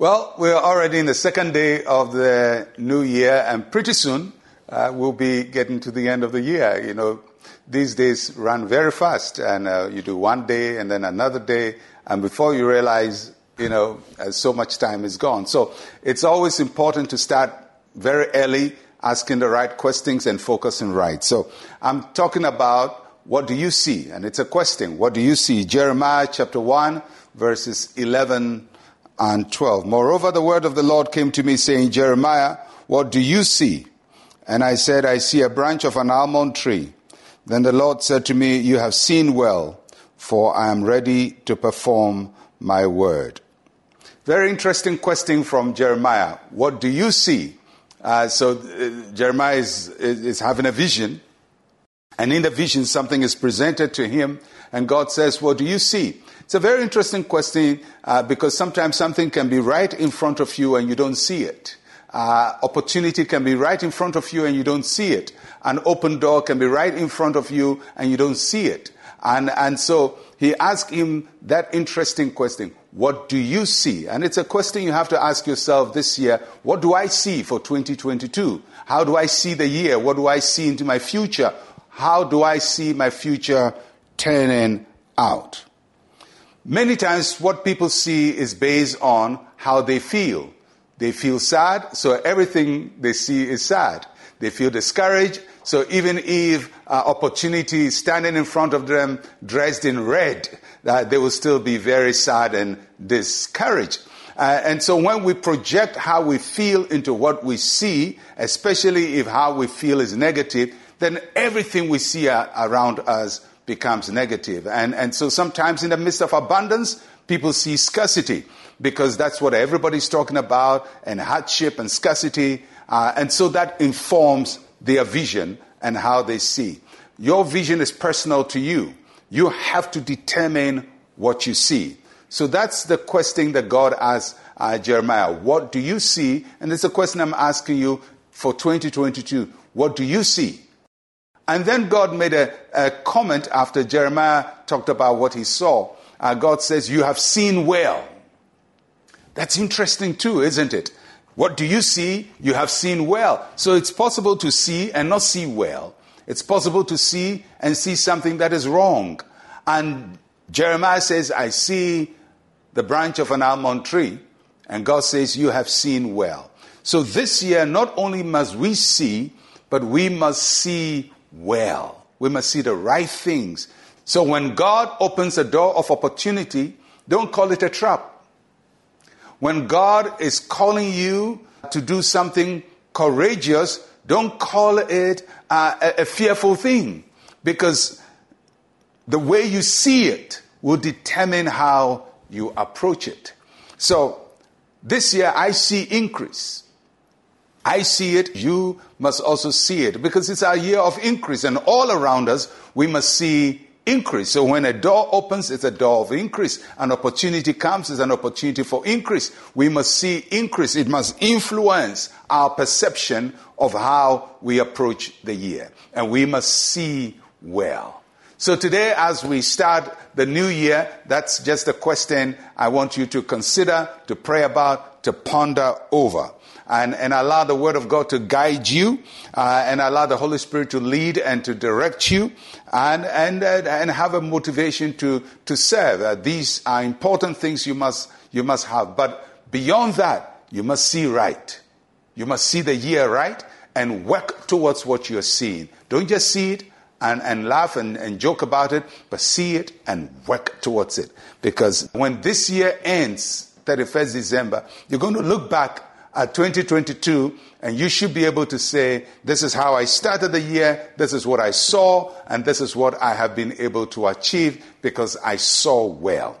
Well, we're already in the second day of the new year, and pretty soon uh, we'll be getting to the end of the year. You know, these days run very fast, and uh, you do one day and then another day, and before you realize, you know, uh, so much time is gone. So it's always important to start very early, asking the right questions and focusing right. So I'm talking about what do you see? And it's a question. What do you see? Jeremiah chapter 1, verses 11 and 12. Moreover, the word of the Lord came to me saying, Jeremiah, what do you see? And I said, I see a branch of an almond tree. Then the Lord said to me, You have seen well, for I am ready to perform my word. Very interesting question from Jeremiah. What do you see? Uh, so uh, Jeremiah is, is, is having a vision, and in the vision, something is presented to him, and God says, What do you see? It's a very interesting question uh, because sometimes something can be right in front of you and you don't see it. Uh, opportunity can be right in front of you and you don't see it. An open door can be right in front of you and you don't see it. And, and so he asked him that interesting question. What do you see? And it's a question you have to ask yourself this year. What do I see for 2022? How do I see the year? What do I see into my future? How do I see my future turning out? Many times, what people see is based on how they feel. They feel sad, so everything they see is sad. They feel discouraged, so even if uh, opportunity is standing in front of them dressed in red, uh, they will still be very sad and discouraged. Uh, and so when we project how we feel into what we see, especially if how we feel is negative, then everything we see around us becomes negative. And, and so sometimes in the midst of abundance, people see scarcity because that's what everybody's talking about and hardship and scarcity. Uh, and so that informs their vision and how they see. Your vision is personal to you. You have to determine what you see. So that's the question that God asked uh, Jeremiah. What do you see? And it's a question I'm asking you for 2022. What do you see? And then God made a, a comment after Jeremiah talked about what he saw. Uh, God says, You have seen well. That's interesting too, isn't it? What do you see? You have seen well. So it's possible to see and not see well. It's possible to see and see something that is wrong. And Jeremiah says, I see the branch of an almond tree. And God says, You have seen well. So this year, not only must we see, but we must see well. We must see the right things. So when God opens a door of opportunity, don't call it a trap. When God is calling you to do something courageous, don't call it uh, a, a fearful thing because the way you see it will determine how you approach it. So this year I see increase. I see it, you must also see it because it's our year of increase and all around us we must see increase. So when a door opens, it's a door of increase. An opportunity comes, it's an opportunity for increase. We must see increase. It must influence our perception of how we approach the year. And we must see well. So today, as we start the new year, that's just a question I want you to consider, to pray about, to ponder over and, and allow the Word of God to guide you uh, and allow the Holy Spirit to lead and to direct you and, and, uh, and have a motivation to, to serve. Uh, these are important things you must, you must have. But beyond that, you must see right. You must see the year right and work towards what you're seeing. Don't just see it and, and laugh and, and joke about it, but see it and work towards it. Because when this year ends, 31st December, you're going to look back at 2022, and you should be able to say, This is how I started the year, this is what I saw, and this is what I have been able to achieve because I saw well.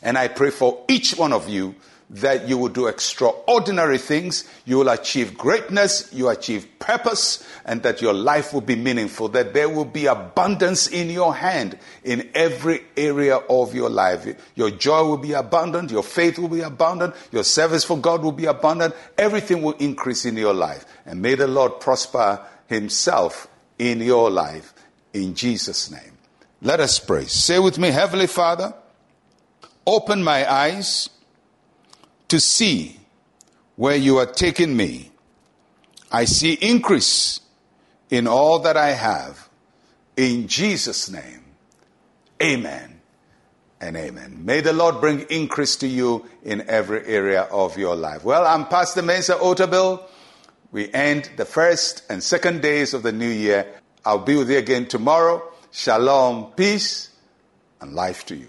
And I pray for each one of you that you will do extraordinary things, you will achieve greatness, you achieve purpose, and that your life will be meaningful, that there will be abundance in your hand in every area of your life. Your joy will be abundant, your faith will be abundant, your service for God will be abundant, everything will increase in your life. And may the Lord prosper Himself in your life in Jesus' name. Let us pray. Say with me, Heavenly Father, open my eyes to see where you are taking me. I see increase in all that I have. In Jesus' name, amen and amen. May the Lord bring increase to you in every area of your life. Well, I'm Pastor Mensa Otabil. We end the first and second days of the new year. I'll be with you again tomorrow. Shalom, peace, and life to you.